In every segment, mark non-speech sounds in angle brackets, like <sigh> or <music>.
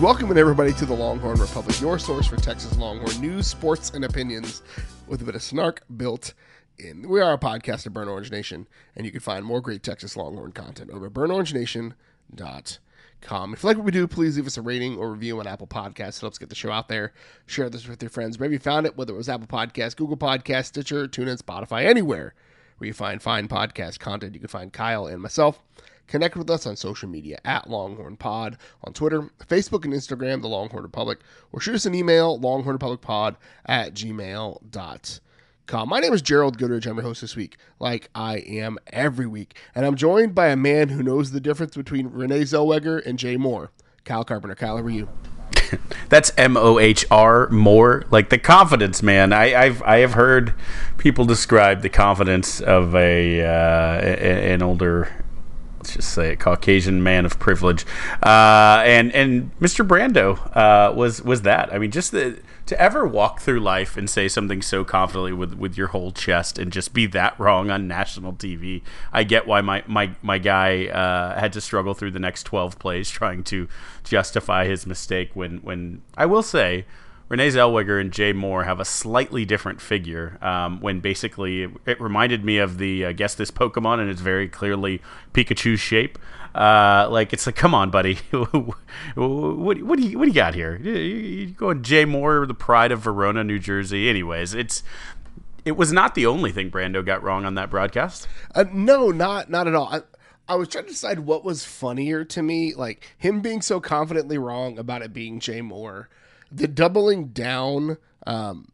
Welcome everybody to the Longhorn Republic, your source for Texas Longhorn news, sports, and opinions with a bit of snark built in. We are a podcast of Burnt Orange Nation, and you can find more great Texas Longhorn content over at burntorangenation.com. If you like what we do, please leave us a rating or review on Apple Podcasts. It helps get the show out there. Share this with your friends. Maybe you found it, whether it was Apple Podcasts, Google Podcasts, Stitcher, TuneIn, Spotify, anywhere where you find fine podcast content. You can find Kyle and myself. Connect with us on social media at Longhorn Pod on Twitter, Facebook, and Instagram, The Longhorn Republic, or shoot us an email, longhornrepublicpod at gmail.com. My name is Gerald Goodrich. I'm your host this week, like I am every week. And I'm joined by a man who knows the difference between Renee Zellweger and Jay Mohr. Kyle Carpenter. Kyle, how are you? <laughs> That's M O H R more like the confidence, man. I, I've I have heard people describe the confidence of a uh, an older let's just say it, Caucasian man of privilege, uh, and and Mr. Brando uh, was was that. I mean, just the, to ever walk through life and say something so confidently with with your whole chest and just be that wrong on national TV. I get why my my my guy uh, had to struggle through the next twelve plays trying to justify his mistake. When when I will say Renee Zellweger and Jay Mohr have a slightly different figure. Um, when basically it, it, reminded me of the uh, guess this Pokemon, and it's very clearly Pikachu's shape. Uh, like it's like, come on, buddy, <laughs> what, what, do you what do you got here? You, going Jay Mohr, the pride of Verona, New Jersey. Anyways, it's it was not the only thing Brando got wrong on that broadcast. Uh, no, not not at all. I, I was trying to decide what was funnier to me, like him being so confidently wrong about it being Jay Mohr the doubling down um,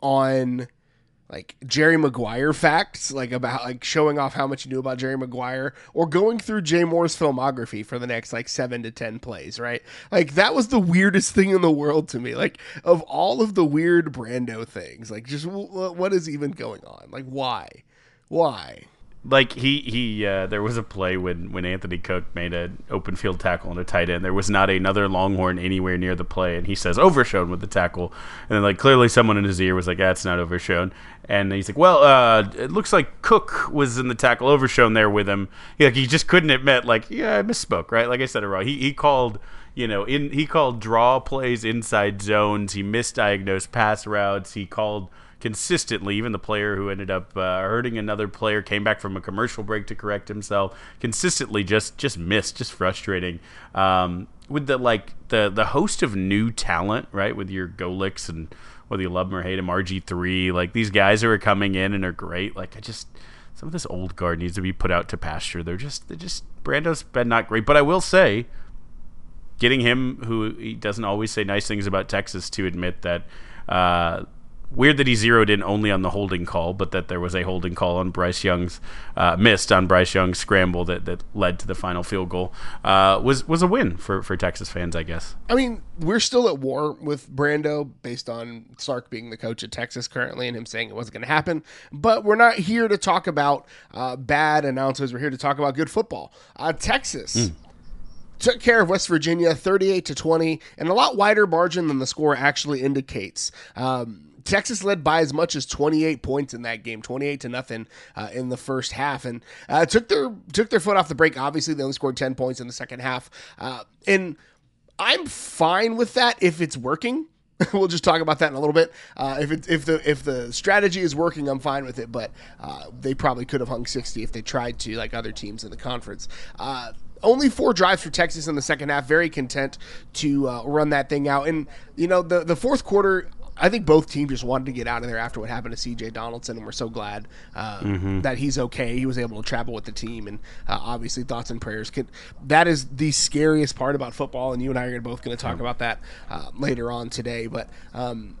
on like Jerry Maguire facts, like about like showing off how much you knew about Jerry Maguire, or going through Jay Mohr's filmography for the next like seven to ten plays, right? Like that was the weirdest thing in the world to me. Like of all of the weird Brando things, like just w- what is even going on? Like why, why? Like he he uh, there was a play when when Anthony Cook made an open field tackle on a tight end. There was not another Longhorn anywhere near the play, and he says overshown with the tackle, and then like clearly someone in his ear was like, "That's not overshown," and he's like, "Well, uh, it looks like Cook was in the tackle overshown there with him." He, like he just couldn't admit, like, "Yeah, I misspoke." Right? Like I said it wrong. He he called you know in he called draw plays inside zones. He misdiagnosed pass routes. He called consistently. Even the player who ended up uh, hurting another player came back from a commercial break to correct himself. Consistently, just just missed, just frustrating. Um, with the like the the host of new talent, right? With your Golics and whether you love them or hate them, RG three, like these guys who are coming in and are great. Like I just some of this old guard needs to be put out to pasture. They're just they're just Brando's been not great, but I will say getting him who he doesn't always say nice things about Texas to admit that uh, weird that he zeroed in only on the holding call, but that there was a holding call on Bryce Young's uh, missed on Bryce Young's scramble that, that led to the final field goal uh, was was a win for, for Texas fans, I guess. I mean, we're still at war with Brando based on Sark being the coach at Texas currently and him saying it wasn't going to happen. But we're not here to talk about uh, bad announcers. We're here to talk about good football. Uh, Texas. Mm took care of West Virginia 38 to 20 and a lot wider margin than the score actually indicates. Um, Texas led by as much as 28 points in that game, 28 to nothing uh, in the first half, and uh, took their took their foot off the brake. Obviously, they only scored 10 points in the second half, uh, and I'm fine with that if it's working. <laughs> we'll just talk about that in a little bit. Uh, if it, if the if the strategy is working, I'm fine with it. But uh, they probably could have hung 60 if they tried to, like other teams in the conference. Uh, only four drives for Texas in the second half. Very content to uh, run that thing out. And you know the the fourth quarter, I think both teams just wanted to get out of there after what happened to C.J. Donaldson, and we're so glad uh, mm-hmm. that he's okay. He was able to travel with the team, and uh, obviously thoughts and prayers. Can, that is the scariest part about football, and you and I are both going to talk about that uh, later on today. But um,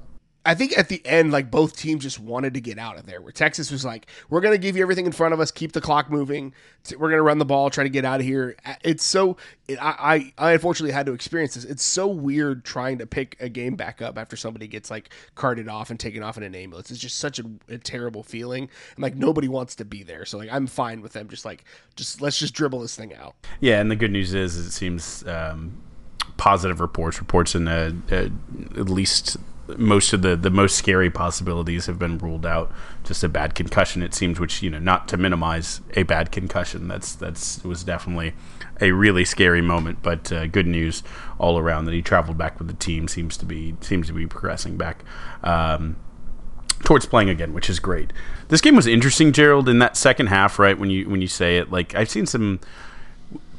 I think at the end, like both teams just wanted to get out of there. Where Texas was like, "We're going to give you everything in front of us, keep the clock moving. We're going to run the ball, try to get out of here." It's so. It, I, I unfortunately had to experience this. It's so weird trying to pick a game back up after somebody gets like carted off and taken off in an ambulance. It's just such a, a terrible feeling, and like nobody wants to be there. So like I'm fine with them. Just like just let's just dribble this thing out. Yeah, and the good news is it seems um, positive reports reports in at least most of the the most scary possibilities have been ruled out. Just a bad concussion, it seems. Which you know, not to minimize a bad concussion, that's that's was definitely a really scary moment. But uh, good news all around that he traveled back with the team. Seems to be seems to be progressing back. Um, towards playing again, which is great. This game was interesting, Gerald, in that second half, right? When you when you say it, like I've seen some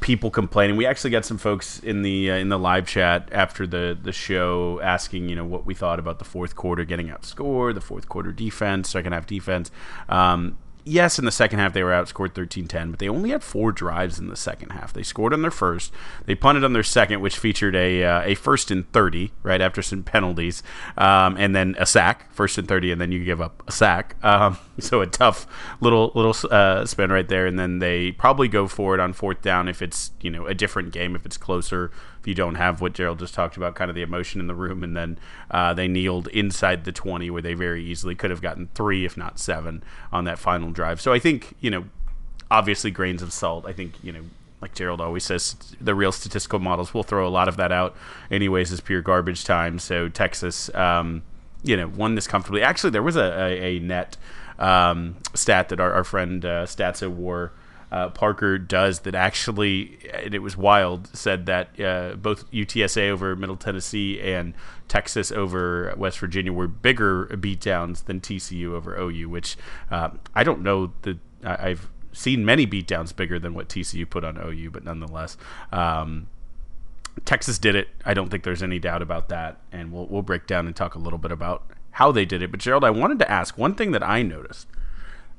people complaining. We actually got some folks in the uh, in the live chat after the the show asking, you know, what we thought about the fourth quarter getting outscored, the fourth quarter defense, second half defense. Um, yes, in the second half they were outscored 13-10, but they only had four drives in the second half. They scored on their first, they punted on their second, which featured a uh, a first and 30 right after some penalties, um, and then a sack, first and 30, and then you give up a sack. Um, <laughs> so a tough little little uh, spin right there, and then they probably go for it on fourth down if it's you know a different game, if it's closer you don't have what Gerald just talked about, kind of the emotion in the room, and then uh, they kneeled inside the 20 where they very easily could have gotten three, if not seven, on that final drive. So I think, you know, obviously grains of salt. I think, you know, like Gerald always says, the real statistical models will throw a lot of that out anyways as pure garbage time. So Texas, um, you know, won this comfortably. Actually, there was a, a, a net um, stat that our, our friend uh, Statsa wore uh, Parker does that actually, and it was wild, said that uh, both UTSA over Middle Tennessee and Texas over West Virginia were bigger beatdowns than TCU over OU, which uh, I don't know that I've seen many beatdowns bigger than what TCU put on OU, but nonetheless. Um, Texas did it. I don't think there's any doubt about that, and we'll we'll break down and talk a little bit about how they did it. But Gerald, I wanted to ask one thing that I noticed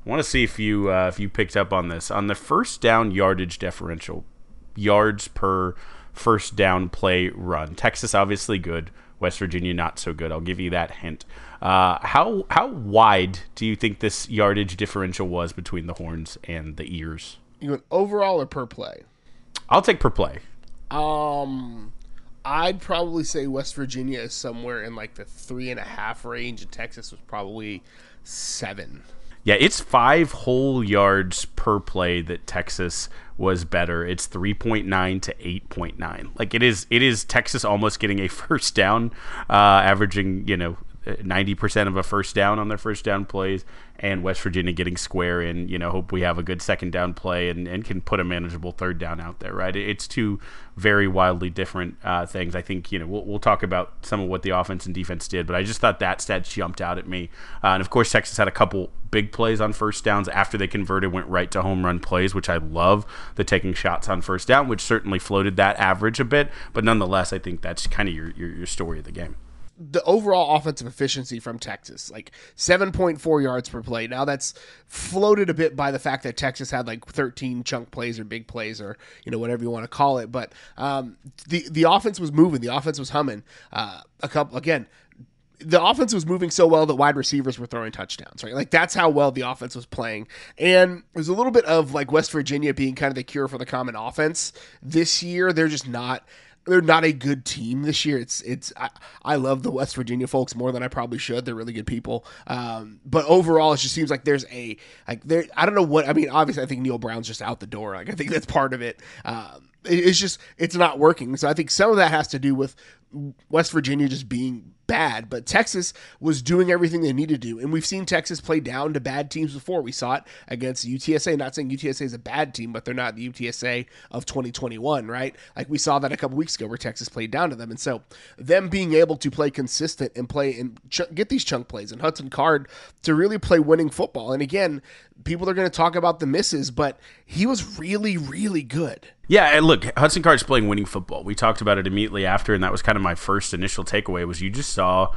I want to see if you uh, if you picked up on this on the first down yardage differential, yards per first down play run. Texas obviously good, West Virginia not so good. I'll give you that hint. Uh, how how wide do you think this yardage differential was between the horns and the ears? You went overall or per play? I'll take per play. Um, I'd probably say West Virginia is somewhere in like the three and a half range, and Texas was probably seven. Yeah, it's five whole yards per play that Texas was better. It's 3.9 to 8.9. Like it is it is Texas almost getting a <laughs> first down, uh, averaging, you know, 90% of a first down on their first down plays and West Virginia getting square and you know hope we have a good second down play and, and can put a manageable third down out there right? It's two very wildly different uh, things. I think you know we'll, we'll talk about some of what the offense and defense did but I just thought that stat jumped out at me. Uh, and of course Texas had a couple big plays on first downs after they converted went right to home run plays which I love the taking shots on first down which certainly floated that average a bit but nonetheless I think that's kind of your, your, your story of the game the overall offensive efficiency from Texas, like 7.4 yards per play. Now that's floated a bit by the fact that Texas had like 13 chunk plays or big plays or you know whatever you want to call it. But um, the the offense was moving, the offense was humming. Uh, a couple again. The offense was moving so well that wide receivers were throwing touchdowns, right? Like that's how well the offense was playing. And there's a little bit of like West Virginia being kind of the cure for the common offense this year. They're just not they're not a good team this year. It's it's I, I, love the West Virginia folks more than I probably should. They're really good people. Um, but overall, it just seems like there's a like there. I don't know what I mean. Obviously, I think Neal Brown's just out the door. Like I think that's part of it. Um, it it's just it's not working. So I think some of that has to do with West Virginia just being bad, but Texas was doing everything they needed to do. And we've seen Texas play down to bad teams before. We saw it against UTSA. Not saying UTSA is a bad team, but they're not the UTSA of 2021, right? Like we saw that a couple weeks ago where Texas played down to them. And so them being able to play consistent and play and ch- get these chunk plays and Hudson Card to really play winning football. And again, people are going to talk about the misses, but he was really, really good. Yeah, and look, Hudson Card's playing winning football. We talked about it immediately after, and that was kind of my first initial takeaway. Was you just saw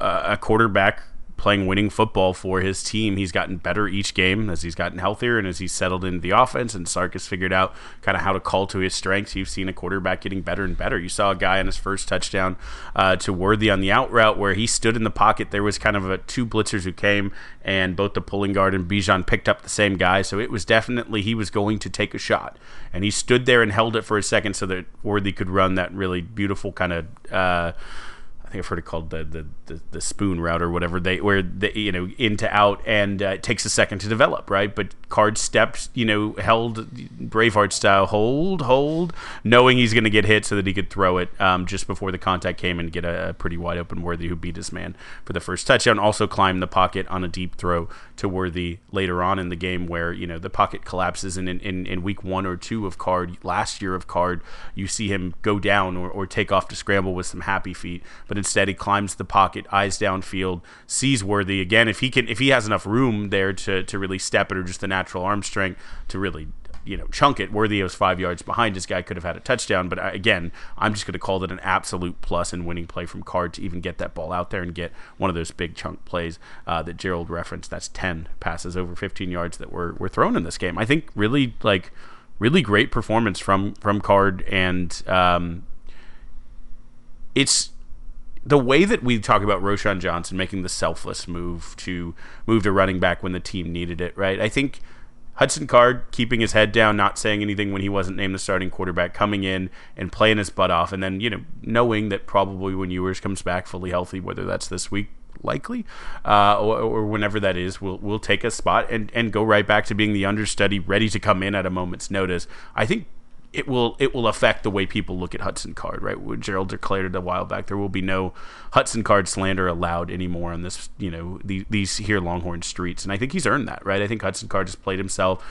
a quarterback playing winning football for his team. He's gotten better each game as he's gotten healthier and as he's settled into the offense. And Sark has figured out kind of how to call to his strengths. You've seen a quarterback getting better and better. You saw a guy on his first touchdown uh, to Worthy on the out route where he stood in the pocket. There was kind of a two blitzers who came, and both the pulling guard and Bijan picked up the same guy. So it was definitely he was going to take a shot, and he stood there and held it for a second so that Worthy could run that really beautiful kind of. Uh, think I've heard it called the, the the, the spoon route or whatever they where they you know into out and uh, it takes a second to develop right? But card stepped you know held Braveheart style hold hold knowing he's going to get hit so that he could throw it um, just before the contact came and get a, a, pretty wide open Worthy who beat his man for the first touchdown. Also climbed the pocket on a deep throw to Worthy later on in the game where you know the pocket collapses and in, in, in week one or two of card last year of card you see him go down or, or take off to scramble with some happy feet but instead he climbs the pocket, eyes downfield, sees Worthy again. If he can, if he has enough room there to to really step it or just the natural arm strength to really you know chunk it. Worthy was five yards behind. This guy could have had a touchdown, but again, I'm just going to call it an absolute plus and winning play from Card to even get that ball out there and get one of those big chunk plays uh, that Gerald referenced. That's 10 passes over 15 yards that were were thrown in this game. I think really like really great performance from from Card and um, it's the way that we talk about Roschon Johnson making the selfless move to move to running back when the team needed it, right? I think Hudson Card keeping his head down, not saying anything when he wasn't named the starting quarterback, coming in and playing his butt off, and then you know knowing that probably when Ewers comes back fully healthy, whether that's this week likely uh, or, or, whenever that is, we'll we'll take a spot and and go right back to being the understudy, ready to come in at a moment's notice. I think it will it will affect the way people look at Hudson Card, right? When Gerald declared a while back, there will be no Hudson Card slander allowed anymore on this, you know, the, these here Longhorn streets, and I think he's earned that, right? I think Hudson Card has played himself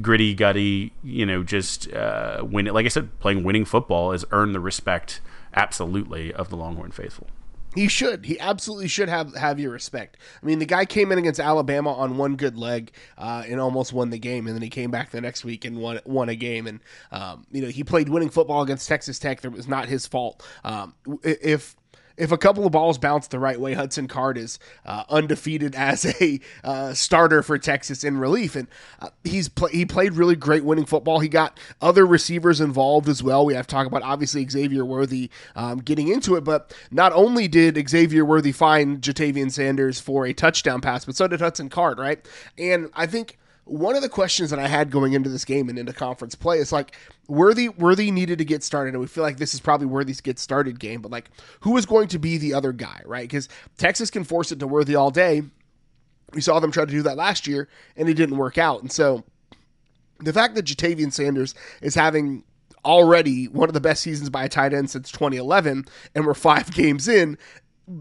gritty, gutty, you know, just uh, win. Like I said, playing winning football has earned the respect absolutely of the Longhorn faithful. He should. He absolutely should have have your respect. I mean, the guy came in against Alabama on one good leg uh, and almost won the game, and then he came back the next week and won won a game. And um, you know, he played winning football against Texas Tech. That was not his fault. Um, if if a couple of balls bounce the right way, Hudson Card is uh, undefeated <laughs> as a uh, starter for Texas in relief, and uh, he's pl- he played really great winning football. He got other receivers involved as well. We have to talk about obviously Xavier Worthy um, getting into it, but not only did Xavier Worthy find Ja'Tavion Sanders for a touchdown pass, but so did Hudson Card, right? And I think one of the questions that I had going into this game and into conference play is like Worthy Worthy needed to get started, and we feel like this is probably Worthy's get started game. But like, who is going to be the other guy, right? Because Texas can force it to Worthy all day. We saw them try to do that last year, and it didn't work out. And so, the fact that Ja'Tavion Sanders is having already one of the best seasons by a tight end since 2011, and we're five <laughs> games in,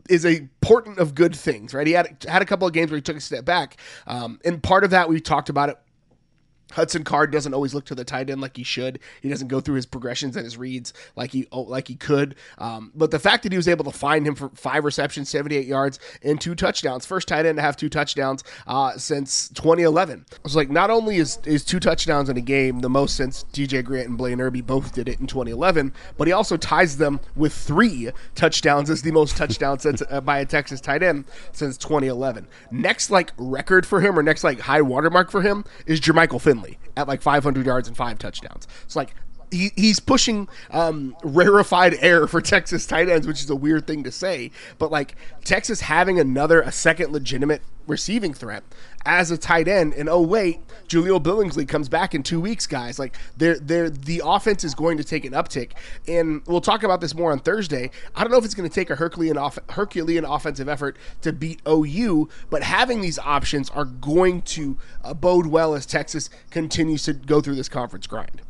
is a portent of good things, right? He had had a couple of games where he took a step back, um, and part of that we talked about it Hudson Card doesn't always look to the tight end like he should. He doesn't go through his progressions and his reads like he oh, like he could. Um, but the fact that he was able to find him for five receptions, 78 yards, and two touchdowns, first tight end to have two touchdowns uh, since 2011. I was like, not only is, is two touchdowns in a game the most since DJ Grant and Blaine Irby both did it in 2011, but he also ties them with three touchdowns as the most touchdowns since, uh, by a Texas tight end since 2011. Next, like record for him or next like high watermark for him is Jermichael Finley at like 500 yards and five touchdowns. It's like he, he's pushing um, rarefied air for Texas tight ends, which is a weird thing to say. But like Texas having another, a second legitimate receiving threat as a tight end, and oh wait, Jahleel Billingsley comes back in two weeks, guys. Like they're they're the offense is going to take an uptick, and we'll talk about this more on Thursday. I don't know if it's going to take a Herculean off, Herculean offensive effort to beat OU, but having these options are going to uh, bode well as Texas continues to go through this conference grind.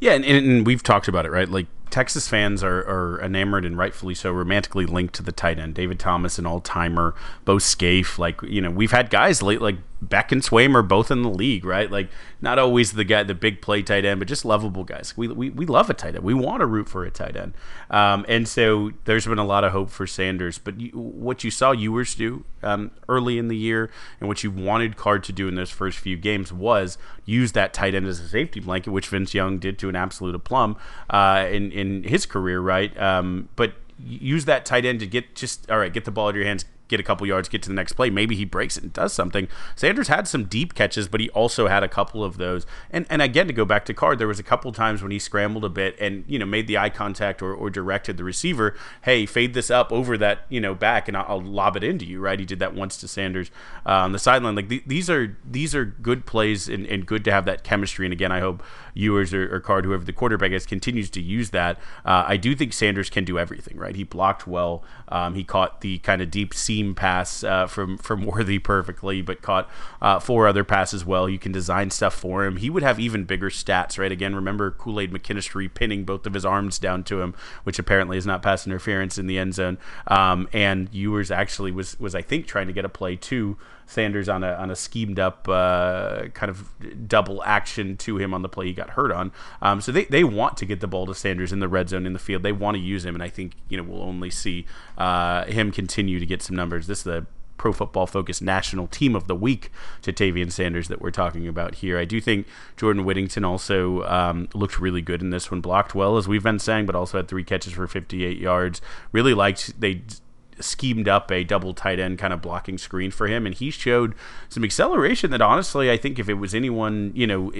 Yeah, and, and we've talked about it, right? Like Texas fans are, are enamored and rightfully so, romantically linked to the tight end. David Thomas, an all timer, Bo Scaife. Like, you know, we've had guys late, like Beck and Swaim are both in the league, right? Like, not always the guy, the big play tight end, but just lovable guys. We, we, we love a tight end. We want to root for a tight end. Um, and so there's been a lot of hope for Sanders. But you, what you saw Ewers do um, early in the year and what you wanted Card to do in those first few games was use that tight end as a safety blanket, which Vince Young did to an absolute aplomb uh, in, in his career, right? Um, but use that tight end to get just, all right, get the ball out of your hands get a couple yards, get to the next play. Maybe he breaks it and does something. Sanders had some deep catches, but he also had a couple of those. And and again, to go back to Card, there was a couple times when he scrambled a bit and you know made the eye contact or, or directed the receiver, hey, fade this up over that you know back, and I'll, I'll lob it into you. Right? He did that once to Sanders uh, on the sideline. Like th- these are these are good plays and, and good to have that chemistry. And again, I hope Ewers or, or Card, whoever the quarterback is, continues to use that. Uh, I do think Sanders can do everything. Right? He blocked well. Um, he caught the kind of deep seam pass uh, from from <laughs> Worthy perfectly, but caught uh, four other passes well. You can design stuff for him. He would have even bigger stats. Right? Again, remember Kool Aid McKinstry pinning both of his arms down to him, which apparently is not pass interference in the end zone. Um, and Ewers actually was was I think trying to get a play to Sanders on a on a schemed up uh, kind of double action to him on the play he got hurt on. Um, so they, they want to get the ball to Sanders in the red zone in the field. They want to use him, and I think you know we'll only see uh, him continue to get some numbers. This is the Pro Football Focus National Team of the Week Ja'Tavion Sanders that we're talking about here. I do think Jordan Whittington also um, looked really good in this one, blocked well as we've been saying, but also had three catches for 58 yards. Really liked they schemed up a double tight end kind of blocking screen for him, and he showed some acceleration that honestly, I think if it was anyone, you know.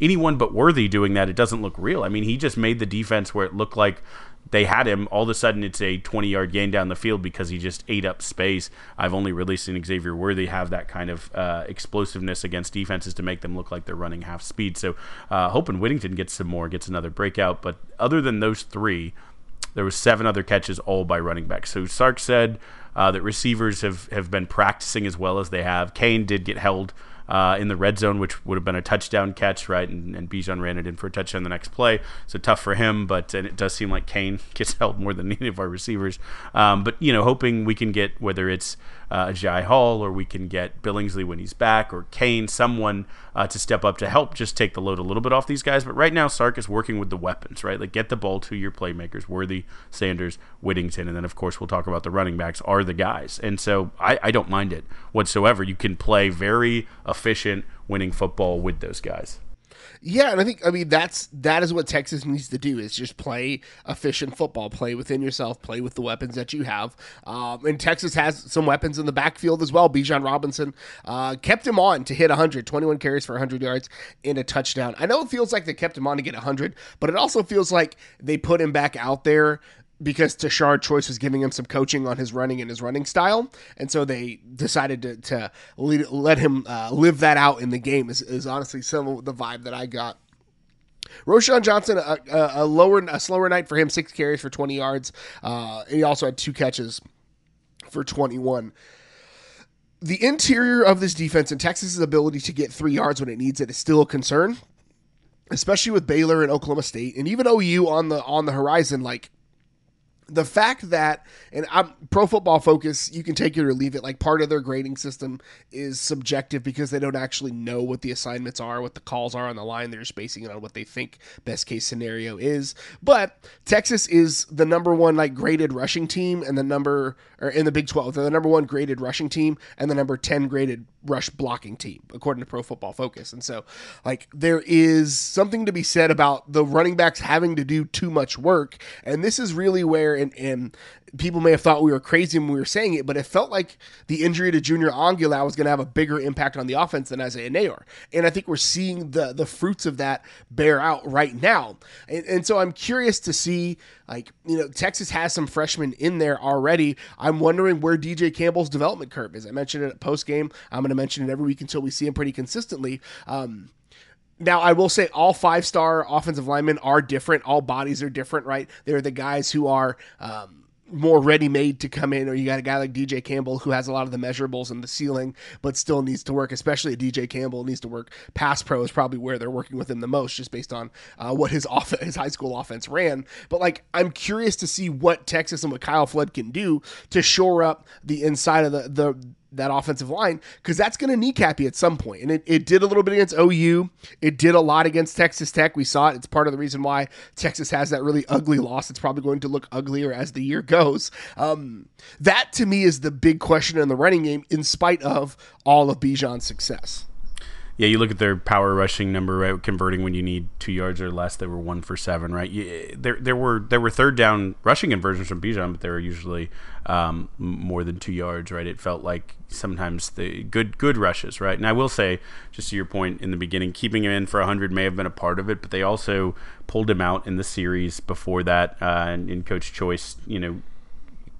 anyone but Worthy doing that, it doesn't look real. I mean, he just made the defense where it looked like they had him. All of a sudden, it's a 20 yard gain down the field because he just ate up space. I've only really seen Xavier Worthy have that kind of uh, explosiveness against defenses to make them look like they're running half speed. So, uh, hoping Whittington gets some more, gets another breakout. But other than those three, there was seven other catches, all by running backs. So Sark said uh, that receivers have, have been practicing as well as they have. Cain did get held uh, in the red zone, which would have been a touchdown catch, right? And, and Bijan ran it in for a touchdown the next play. So tough for him, but and it does seem like Cain <laughs> gets held more than any of our receivers. Um, but, you know, hoping we can get, whether it's uh, Agiye Hall or we can get Billingsley when he's back or Cain, someone uh, to step up to help just take the load a little bit off these guys. But right now, Sark is working with the weapons, right? Like get the ball to your playmakers, Worthy, Sanders, Whittington, and then of course we'll talk about the running backs are the guys. And so I, I don't mind it whatsoever. You can play very efficient winning football with those guys. Yeah, and I think I mean that's that is what Texas needs to do is just play efficient football, play within yourself, play with the weapons that you have. Um, and Texas has some weapons in the backfield as well. Bijan Robinson uh, kept him on to hit 100, 21 carries for 100 yards in a touchdown. I know it feels like they kept him on to get 100, but it also feels like they put him back out there because Tashard Choice was giving him some coaching on his running and his running style, and so they decided to, to lead, let him uh, live that out in the game. Is, is honestly some of the vibe that I got. Roschon Johnson, a, a, lower, a slower night for him, six carries for 20 yards. Uh, he also had two catches for 21. The interior of this defense and Texas's ability to get three yards when it needs it is still a concern, especially with Baylor and Oklahoma State, and even OU on the on the horizon. Like the fact that and I'm pro football focus you can take it or leave it like part of their grading system is subjective because they don't actually know what the assignments are what the calls are on the line. They're just basing it on what they think best case scenario is. But Texas is the number one like graded rushing team and the number or in the Big 12 they're the number one graded rushing team and the number 10 graded rush blocking team according to pro football focus. And so like there is something to be said about the running backs having to do too much work. And this is really where and, and people may have thought we were crazy when we were saying it, but it felt like the injury to Junior Angilau was going to have a bigger impact on the offense than Isaiah Neyor. And I think we're seeing the the fruits of that bear out right now. And, and so I'm curious to see, like, you know, Texas has some freshmen in there already. I'm wondering where DJ Campbell's development curve is. I mentioned it post game. I'm going to mention it every week until we see him pretty consistently. Um, now, I will say all five star offensive linemen are different. All bodies are different, right? They're the guys who are um, more ready made to come in, or you got a guy like DJ Campbell who has a lot of the measurables and the ceiling, but still needs to work, especially DJ Campbell needs to work. Pass pro is probably where they're working with him the most, just based on uh, what his off- his high school offense ran. But like, I'm curious to see what Texas and what Kyle Flood can do to shore up the inside of the the that offensive line because that's going to kneecap you at some point. And it, it did a little bit against OU. It did a lot against Texas Tech. We saw it. It's part of the reason why Texas has that really ugly loss. It's probably going to look uglier as the year goes. Um, that to me is the big question in the running game, in spite of all of Bijan's success. Yeah, you look at their power rushing number, right? Converting when you need two yards or less, they were one for seven, right? You, there, there were there were third down rushing conversions from Bijan, but they were usually um, more than two yards, right? It felt like sometimes the good good rushes, right? And I will say, just to your point in the beginning, keeping him in for hundred may have been a part of it, but they also pulled him out in the series before that, uh, and, and Coach Choice, you know,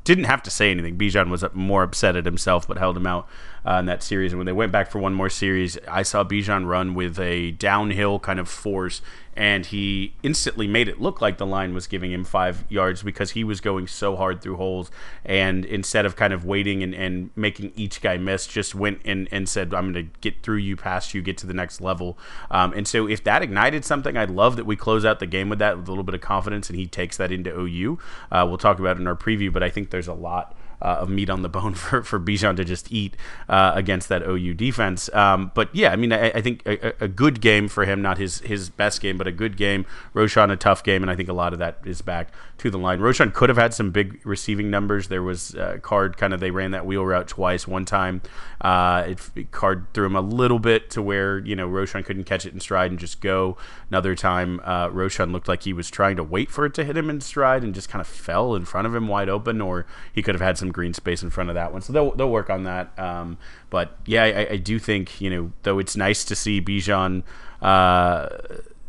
didn't have to say anything. Bijan was more upset at himself, but held him out uh, in that series. And when they went back for one more series, I saw Bijan run with a downhill kind of force and he instantly made it look like the line was giving him five yards because he was going so hard through holes. And instead of kind of waiting and, and making each guy miss just went and, and said i'm going to get through you past you get to the next level. Um, and so if that ignited something i'd love that we close out the game with that with a little bit of confidence and he takes that into ou uh, we'll talk about it in our preview but i think there's a lot uh, of meat on the bone <laughs> for, for Bijan to just eat uh, against that OU defense. Um, but yeah, I mean, I, I think a, a, good game for him, not his, his best game, but a good game. Roschon, a tough game, and I think a lot of that is back to the line. Roschon could have had some big receiving numbers. There was uh, Card kind of, they ran that wheel route twice. One time, uh, it, Card threw him a little bit to where, you know, Roschon couldn't catch it in stride and just go. Another time, uh, Roschon looked like he was trying to wait for it to hit him in stride and just kind of fell in front of him wide open, or he could have had some green space in front of that one. So they'll, they'll work on that. Um, but yeah, I, I, do think, you know, though it's nice to see Bijan uh,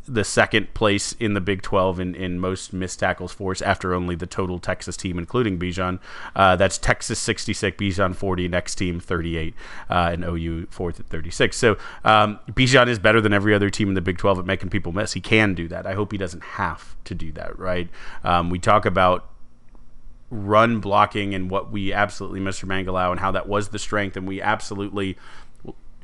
the second place in the Big 12 in, in most missed tackles force after only the total Texas team, including Bijan. Uh, that's Texas 66, Bijan 40, next team 38, uh, and OU fourth at 36. So um, Bijan is better than every other team in the Big 12 at making people miss. He can do that. I hope he doesn't have to do that, right? Um, we talk about run blocking and what we absolutely missed Angilau and how that was the strength, and we absolutely.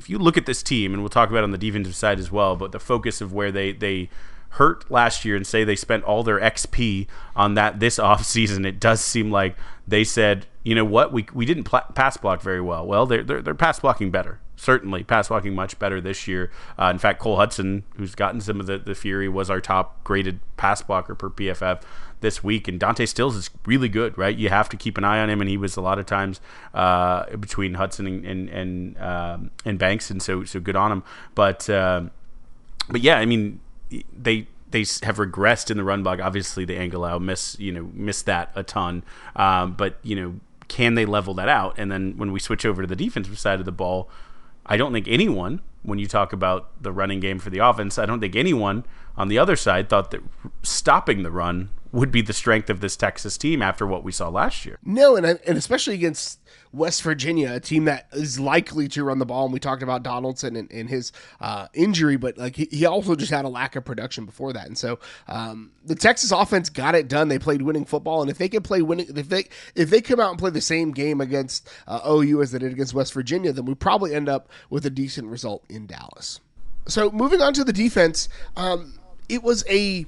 If you look at this team, and we'll talk about on the defensive side as well, but the focus of where they they hurt last year and say they spent all their XP on that this <laughs> offseason, it does seem like they said, you know what, we, we didn't pl- pass block very well. Well, they're, they're, they're pass blocking better. Certainly, pass blocking much better this year. Uh, in fact, Cole Hutson, who's gotten some of the, the fury, was our top graded pass blocker per PFF this week. And Dante Stills is really good, right? You have to keep an eye on him, and he was a lot of times uh, between Hutson and and and, um, and, Banks, and so so good on him. But uh, but yeah, I mean they they have regressed in the run block. Obviously, the Angilau miss you know missed that a ton, um, but you know can they level that out? And then when we switch over to the defensive side of the ball, I don't think anyone, when you talk about the running game for the offense, I don't think anyone on the other side thought that stopping the run would be the strength of this Texas team after what we saw last year. No, and and especially against West Virginia, a team that is likely to run the ball. And we talked about Donaldson and, and his uh, injury, but like he, he, also just had a lack of production before that. And so um, the Texas offense got it done. They played winning football, and if they can play winning, if they if they come out and play the same game against uh, OU as they did against West Virginia, then we probably end up with a decent result in Dallas. So moving on to the defense, um, it was a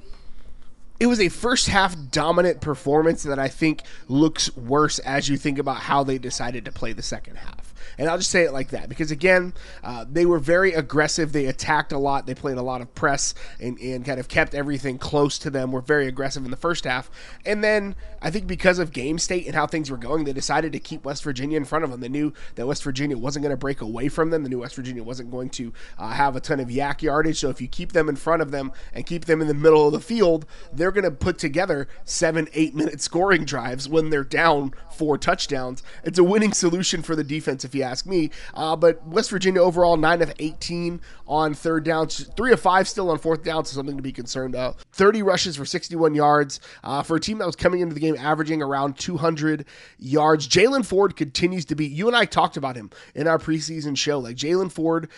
it was a first half dominant performance that I think looks worse as you think about how they decided to play the second half. And I'll just say it like that because, again, uh, they were very aggressive. They attacked a lot. They played a lot of press and, and kind of kept everything close to them. Were very aggressive in the first half. And then I think because of game state and how things were going, they decided to keep West Virginia in front of them. They knew that West Virginia wasn't going to break away from them. They knew West Virginia wasn't going to uh, have a ton of YAC yardage. So if you keep them in front of them and keep them in the middle of the field, they're going to put together seven, eight minute scoring drives when they're down four touchdowns. It's a winning solution for the defense, if you ask me. Uh, but West Virginia overall, 9 of 18 on third downs, 3 of 5 still on fourth down, so something to be concerned of. 30 rushes for 61 yards uh, for a team that was coming into the game averaging around 200 yards. Jaylan Ford continues to be, you and I talked about him in our preseason show. Like Jaylan Ford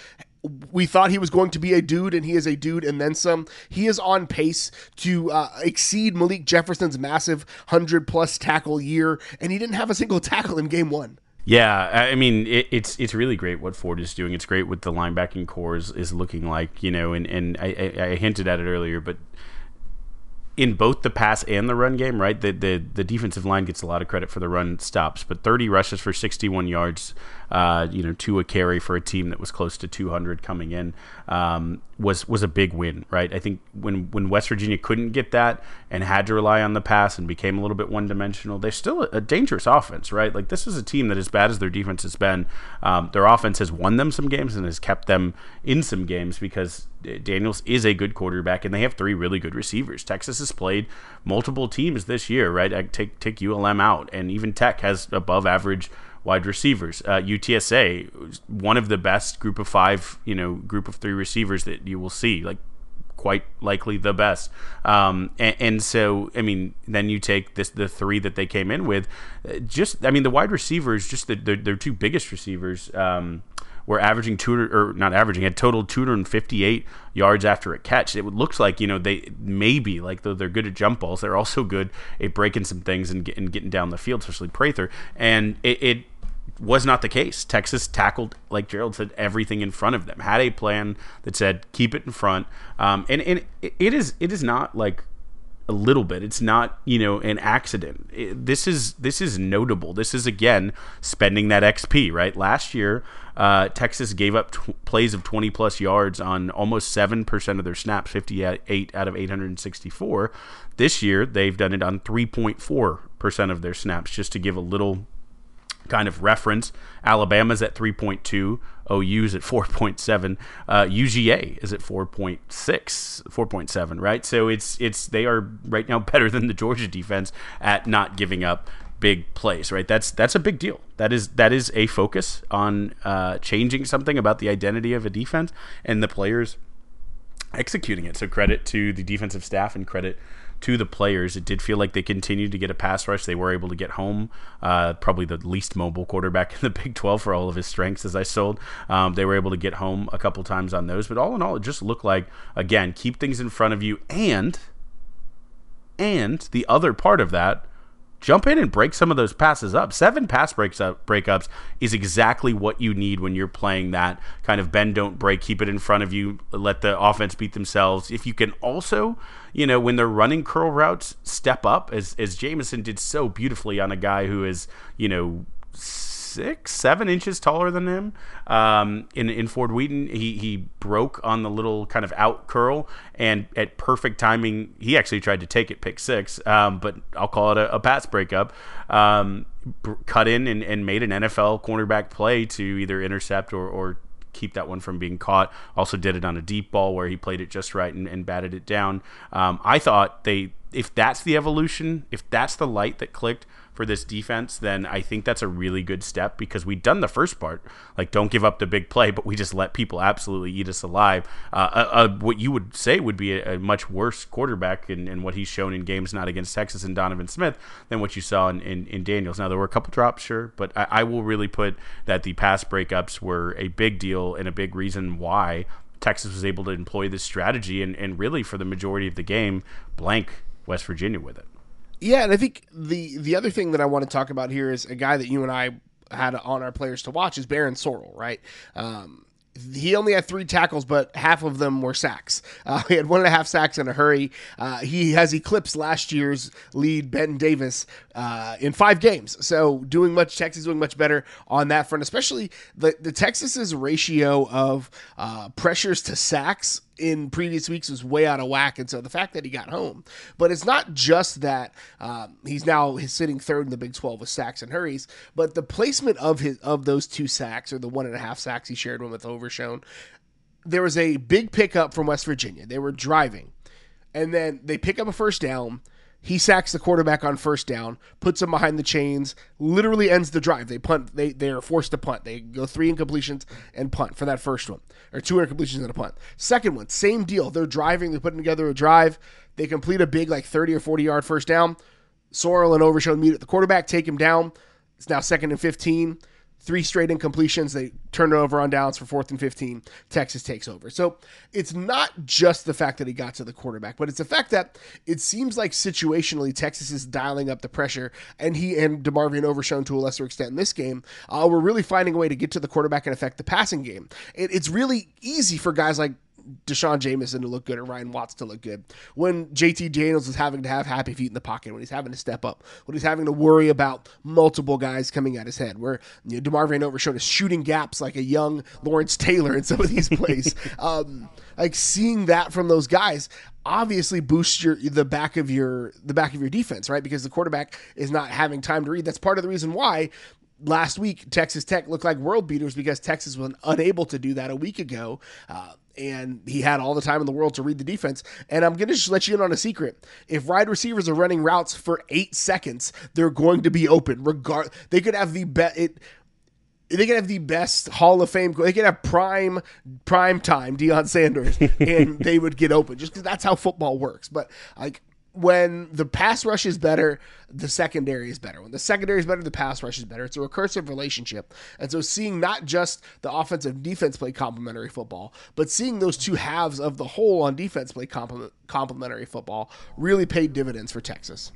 we thought he was going to be a dude, and he is a dude, and then some. He is on pace to uh, exceed Malik Jefferson's massive 100 plus tackle year, and he didn't have a single <laughs> tackle in game one. Yeah, I mean it, it's it's really great what Ford is doing. It's great what the linebacking core is, is looking like, you know. And and I, I, I hinted at it earlier, but in both the pass and the run game, right? The, the the defensive line gets a lot of credit for the run stops, but 30 rushes for 61 yards, uh, you know, to a carry for a team that was close to 200 coming in um, was was a big win, right? I think when when West Virginia couldn't get that, and had to rely on the pass and became a little bit one dimensional, they're still a, dangerous offense, right? Like this is a team that, as bad as their defense has been, um, their offense has won them some games and has kept them in some games because Daniels is a good quarterback and they have three really good receivers. Texas has played multiple teams this year, right? I take take ULM out, and even Tech has above average wide receivers. Uh, UTSA, one of the best group of five, you know, group of three receivers that you will see, like quite likely the best. Um, and, and, so, I mean, then you take this the three that they came in with. Uh, just, I mean, the wide receivers, just the, their, their two biggest receivers. Um, were averaging two or not averaging had total 258 yards after a catch. It looks like you know they maybe like though they're good at jump balls, they're also good at breaking some things and, get, and getting down the field, especially Prather. And it, it was not the case. Texas tackled, like Gerald said, everything in front of them. Had a plan that said keep it in front, um, and and it is it is not like a little bit. It's not you know an accident. It, this is this is notable. This is again spending that XP. Right, last year uh, Texas gave up plays of 20 plus yards on almost seven percent of their snaps, 58 out of 864. This year they've done it on 3.4 percent of their snaps. Just to give a little kind of reference. Alabama's at 3.2, OU's at 4.7, uh, UGA is at 4.6, 4.7, right? So it's it's they are right now <laughs> better than the Georgia defense at not giving up big plays, right? That's that's a big deal. That is that is a focus on uh, changing something about the identity of a defense and the players executing it. So credit to the defensive staff and credit to the players. It did feel like they continued to get a pass rush. They were able to get home. Uh, probably the least mobile quarterback in the <laughs> Big 12 for all of his strengths, as I sold. Um, they were able to get home a couple times on those. But all in all, it just looked like, again, keep things in front of you. And, and the other part of that jump in and break some of those passes up. Seven pass breaks up, breakups is exactly what you need when you're playing that kind of bend, don't break, keep it in front of you, let the offense beat themselves. If you can also, you know, when they're running curl routes, step up as as Jamison did so beautifully on a guy who is, you know, six, seven inches taller than him. Um, in in Ford Wheaton, he he broke on the little kind of out curl, and at perfect timing, he actually tried to take it pick six. Um, but I'll call it a, a pass breakup. Um, cut in and, and made an NFL cornerback play to either intercept or, or keep that one from being caught. Also did it on a deep ball where he played it just right and, and batted it down. Um, I thought they, if that's the evolution, if that's the light that clicked for this defense, then I think that's a really good step because we've done the first part. Like, don't give up the big play, but we just let people absolutely eat us alive. Uh, uh, uh what you would say would be a, a much worse quarterback in, in, what he's shown in games not against Texas and Donovan Smith than what you saw in, in, in Daniels. Now, there were a couple drops, sure, but I, I will really put that the pass breakups were a big deal and a big reason why Texas was able to employ this strategy and, and really for the majority of the game blank West Virginia with it. Yeah, and I think the the other thing that I want to talk about here is a guy that you and I had on our players to watch is Barryn Sorrell, right? Um, he only had three tackles, but half of them were sacks. <laughs> Uh, he had one and a half sacks in a hurry. Uh, he has eclipsed last year's lead, Ben Davis, uh, in five games. So doing much, Texas doing much better on that front, especially the the Texas's ratio of uh, pressures to sacks in previous weeks was way out of whack, and so the fact that he got home, but it's not just that um, he's now sitting third in the Big Twelve with sacks and hurries, but the placement of his of those two sacks or the one and a half sacks he shared one with Overshown, there was a big pickup from West Virginia. They were driving, and then they pick up a first down he sacks the quarterback on first down, puts him behind the chains, literally ends the drive. They punt. They they are forced to punt. They go three incompletions and punt for that first one, or two incompletions and a punt. Second one, same deal. They're driving. They're putting together a drive. They complete a big like thirty or forty yard first down. Sorrell and Overshown meet at the quarterback, take him down. It's now second and fifteen three straight incompletions. They turn it over on downs for fourth and 15. Texas takes over. So it's not just the fact that he got to the quarterback, but it's the fact that it seems like situationally Texas is dialing up the pressure, and he and DeMarvion Overshown to a lesser extent in this game uh, were really finding a way to get to the quarterback and affect the passing game. It, it's really easy for guys like D'Shawn Jamison to look good or Ryan Watts to look good. When JT Daniels is having to have happy feet in the pocket, when he's having to step up, when he's having to worry about multiple guys coming at his head, where you know, DeMarvion Overshown is shooting gaps like a young Lawrence Taylor in some of these plays. <laughs> um, like seeing that from those guys obviously boosts your the back of your the back of your defense, right? Because the quarterback is not having time to read. That's part of the reason why last week Texas Tech looked like world beaters because Texas was unable to do that a week ago. Uh, and he had all the time in the world to read the defense. And I'm going to just let you in on a secret. If wide receivers are running routes for eight seconds, they're going to be open. Regard, they could have the best. It they could have the best Hall of Fame. They could have prime prime time Deion Sanders, <laughs> and they would get open just because that's how football works. But like when the pass rush is better, the secondary is better. When the secondary is better, the pass rush is better. It's a recursive relationship. And so seeing not just the offensive defense play complementary football, but seeing those two halves of the whole on defense play complementary football really paid dividends for Texas.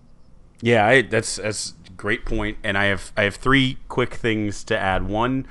Yeah, I, that's that's great point. And I have I have three quick things to add. One,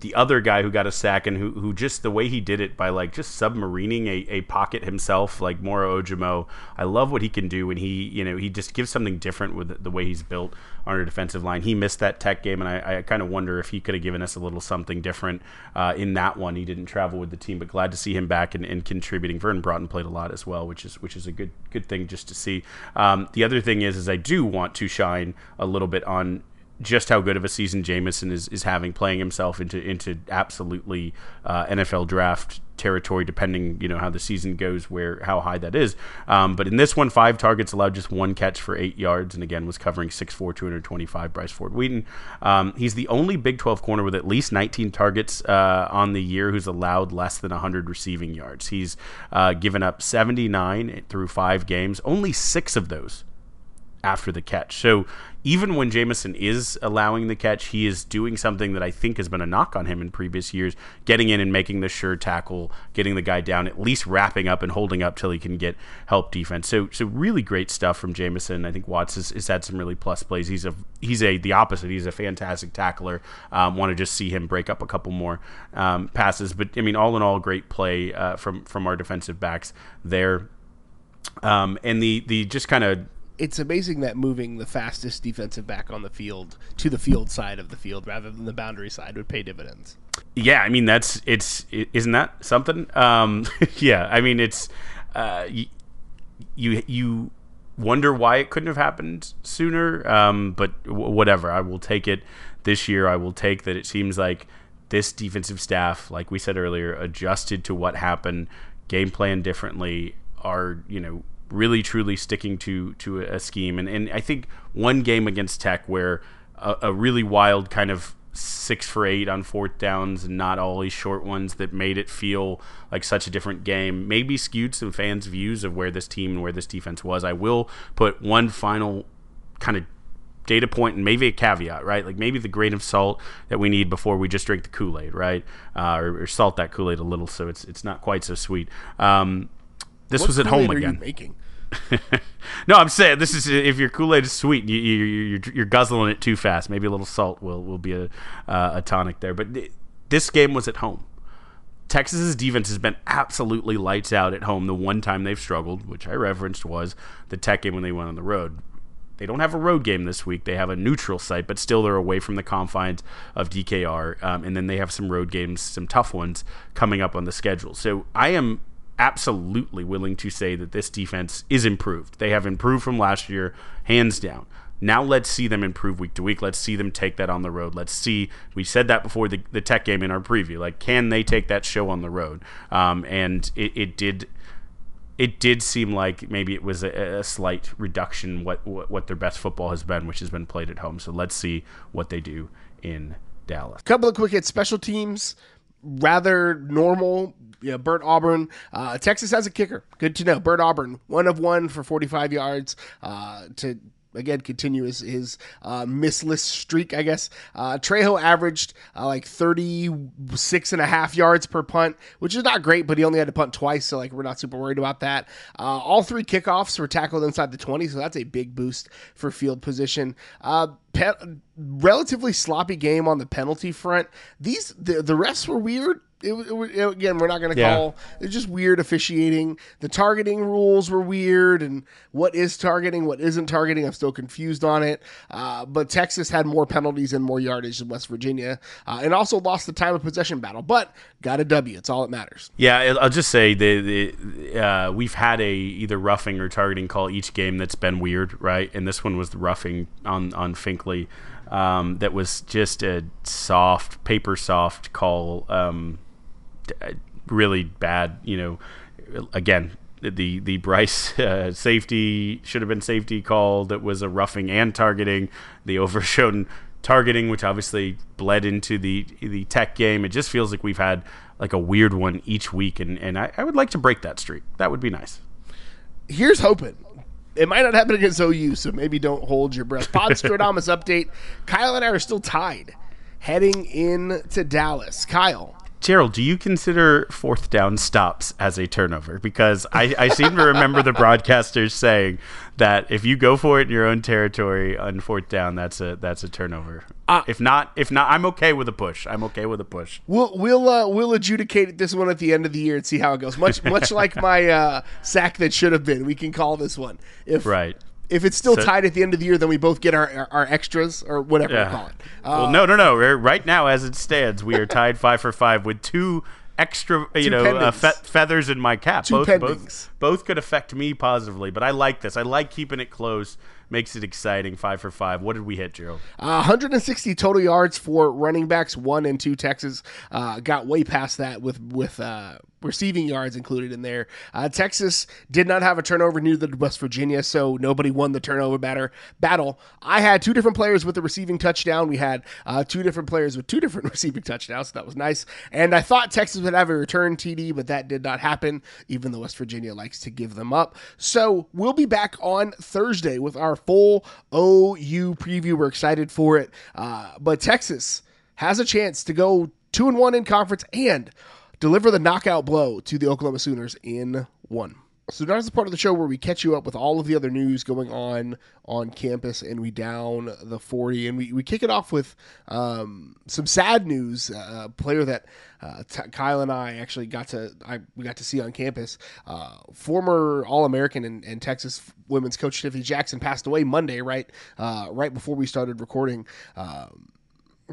the other guy who got a sack and who, who just the way he did it by like just submarining a, a pocket himself like Moro Ojomo. I love what he can do and he you know he just gives something different with the way he's built on our defensive line. He missed that tech game and I, I kind of wonder if he could have given us a little something different uh, in that one. He didn't travel with the team, but glad to see him back and, and contributing. Vernon Broughton played a lot as well, which is which is a good good thing just to see. Um, the other thing is is I do want to shine a little bit on just how good of a season Jamison is, is having, playing himself into into absolutely uh, NFL draft territory, depending you know how the season goes, where how high that is. Um, but in this one, five targets allowed just one catch for eight yards, and again was covering 6'4", 225 Bryce Ford Wheaton. Um, he's the only Big 12 corner with at least 19 targets uh, on the year who's allowed less than 100 receiving yards. He's uh, given up 79 through five games, only six of those after the catch. So even when Jamison is allowing the catch, he is doing something that I think has been a knock on him in previous years, getting in and making the sure tackle, getting the guy down, at least wrapping up and holding up till he can get help defense. So so really great stuff from Jamison. I think Watts has, has had some really plus plays. He's a he's a the opposite. He's a fantastic tackler. Um, Want to just see him break up a couple more um, passes. But I mean, all in all, great play uh, from from our defensive backs there. Um, and the the just kind of it's amazing that moving the fastest defensive back on the field to the field side of the field rather than the boundary side would pay dividends. Yeah, I mean that's it's isn't that something? Um, <laughs> yeah, I mean it's uh, you, you you wonder why it couldn't have happened sooner, um, but w- whatever. I will take it this year. I will take that. It seems like this defensive staff, like we said earlier, adjusted to what happened, game plan differently. Are you know really truly sticking to to a scheme. And and I think one game against Tech where a, a really wild kind of six for eight on fourth downs and not all these short ones that made it feel like such a different game. Maybe skewed some fans' views of where this team and where this defense was. I will put one final kind of data point and maybe a caveat, right? Like maybe the grain of salt that we need before we just drink the Kool Aid, right? Uh, or, or, salt that Kool Aid a little so it's it's not quite so sweet. Um, this what was at home again. making? <laughs> no, I'm saying this is if your Kool Aid is sweet, you, you, you're, you're guzzling it too fast. Maybe a little salt will will be a uh, a tonic there. But th- this game was at home. Texas's defense has been absolutely lights out at home. The one time they've struggled, which I referenced, was the Tech game when they went on the road. They don't have a road game this week. They have a neutral site, but still they're away from the confines of DKR. Um, and then they have some road games, some tough ones coming up on the schedule. So I am absolutely willing to say that this defense is improved. They have improved from last year, hands down. Now let's see them improve week to week. Let's see them take that on the road. Let's see. We said that before the, the tech game in our preview. Like, can they take that show on the road? Um, and it, it did. It did seem like maybe it was a, a slight reduction what, what what their best football has been, which has been played at home. So let's see what they do in Dallas. A Couple of quick hits. Special teams rather normal. Know, Bert Auburn. Uh, Texas has a kicker. Good to know. Bert Auburn, one of one for 45 yards uh, to again continue his, his uh, missless streak, I guess. Uh, Trejo averaged uh, like 36 and a half yards per punt, which is not great, but he only had to punt twice, so like we're not super worried about that. Uh, all three kickoffs were tackled inside the 20, so that's a big boost for field position. Uh, pe- relatively sloppy game on the penalty front. These the, the refs were weird it, it, it, again, we're not going to Yeah. call. It's just weird officiating. The targeting rules were weird, and what is targeting, what isn't targeting, I'm still confused on it. Uh, but Texas had more penalties and more yardage than West Virginia, uh, and also lost the time of possession battle. But got a W. It's all that matters. Yeah, I'll just say the, the uh, we've had a either roughing or targeting call each game that's been weird, right? And this one was the roughing on on Finkley. Um, that was just a soft, paper soft call. Um, really bad. You know, again, the the Bryce <laughs> uh, safety should have been safety called. That was a roughing and targeting. The Overshown targeting, which obviously bled into the the tech game. It just feels like we've had like a weird one each week, and and I, I would like to break that streak. That would be nice. here's hoping. It might not happen against OU, so maybe don't hold your breath. Pod <laughs> Stradamus update. Kyle and I are still tied heading in to Dallas. Kyle, Gerald, do you consider fourth down stops as a turnover? Because I, I seem to remember the broadcasters saying that if you go for it in your own territory on fourth down, that's a that's a turnover. Uh, if not, if not, I'm okay with a push. I'm okay with a push. we'll we'll uh, we'll adjudicate this one at the end of the year and see how it goes. Much much <laughs> like my uh, sack that should have been. We can call this one. If Right. If it's still So- tied at the end of the year, then we both get our our, our extras or whatever we call it. Uh, well, no, no, no. Right now, as it stands, we are tied five for five with two extra, you Two know, uh, fe- feathers in my cap. Two both, pendings. both, both could affect me positively, but I like this. I like keeping it close. Makes it exciting. Five for five. What did we hit, Gerald? Uh, 160 total yards for running backs, one and two. Texas uh, got way past that with with uh, receiving yards included in there. Uh, Texas did not have a turnover, neither did West Virginia, so nobody won the turnover batter battle. I had two different players with a receiving touchdown. We had uh, two different players with two different <laughs> receiving touchdowns. So that was nice. And I thought Texas would have a return TD, but that did not happen, even though West Virginia likes to give them up. So we'll be back on Thursday with our full OU preview. We're excited for it. Uh, but Texas has a chance to go two and one in conference and deliver the knockout blow to the Oklahoma Sooners in one. So now is the part of the show where we catch you up with all of the other news going on on campus, and we down the forty, and we, we kick it off with um, some sad news. Uh, a player that uh, T- Kyle and I actually got to I we got to see on campus. Uh, former All American and, and Texas women's coach Tiffany Jackson passed away Monday, right uh, right before we started recording. Um,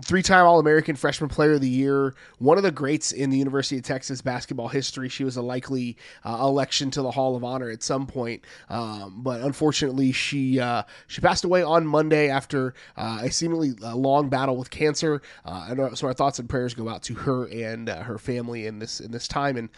three-time All-American Freshman Player of the Year, one of the greats in the University of Texas basketball history. She was a likely uh, election to the Hall of Honor at some point, um, but unfortunately, she uh, she passed away on Monday after uh, a seemingly uh, long battle with cancer. Uh, and uh, so our thoughts and prayers go out to her and her family in this in this time. And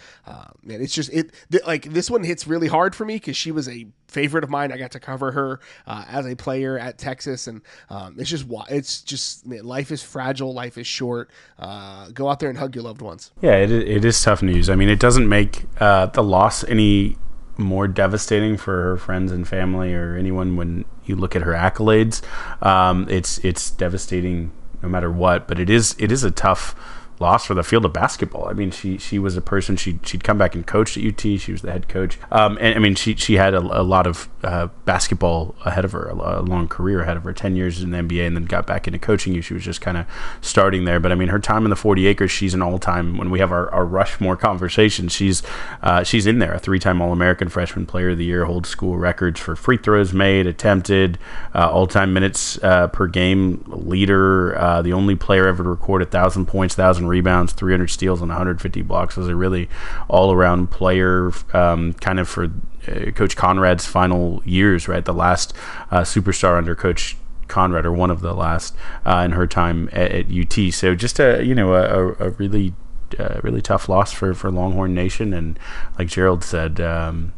man, it's just it th- like this one hits really hard for me because she was a favorite of mine. I got to cover her uh, as a player at Texas, and um, it's just it's just man, life is fragile, life is short. Uh, go out there and hug your loved ones. Yeah, it, it is tough news. I mean, it doesn't make uh, the loss any more devastating for her friends and family or anyone when you look at her accolades. Um, it's it's devastating no matter what, but it is it is a tough loss for the field of basketball. I mean, she she was a person she she'd come back and coached at UT. She was the head coach, um, and I mean she she had a, a lot of uh, basketball ahead of her, a, a long career ahead of her, ten years in the NBA, and then got back into coaching. She was just kind of starting there, but I mean her time in the Forty Acres, she's an all time. When we have our, our Rushmore conversation, she's uh, she's in there, a three time All American Freshman Player of the Year, holds school records for free throws made, attempted, uh, all time minutes uh, per game leader, uh, the only player ever to record a thousand points, thousand rebounds, 300 steals, and 150 blocks. Was a really all around player, um, kind of for uh, Coach Conradt's final years, right? The last uh, superstar under Coach Conradt, or one of the last uh, in her time at, at UT. So just a you know a, a really uh, really tough loss for for Longhorn Nation, and like Gerald said. Um,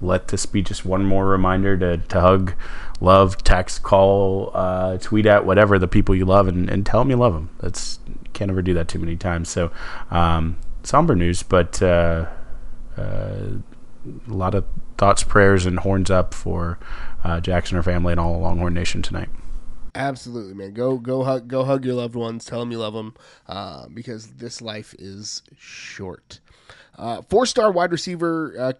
let this be just one more reminder to, to hug, love, text, call, uh, tweet at whatever the people you love and, and tell them you love them. That's can't ever do that too many times. So um, somber news, but uh, uh, a lot of thoughts, prayers, and horns up for uh, Jackson, her family, and all Longhorn Nation tonight. Absolutely, man. Go go hug go hug your loved ones. Tell them you love them uh, because this life is short. Uh, Four-star wide receiver, uh,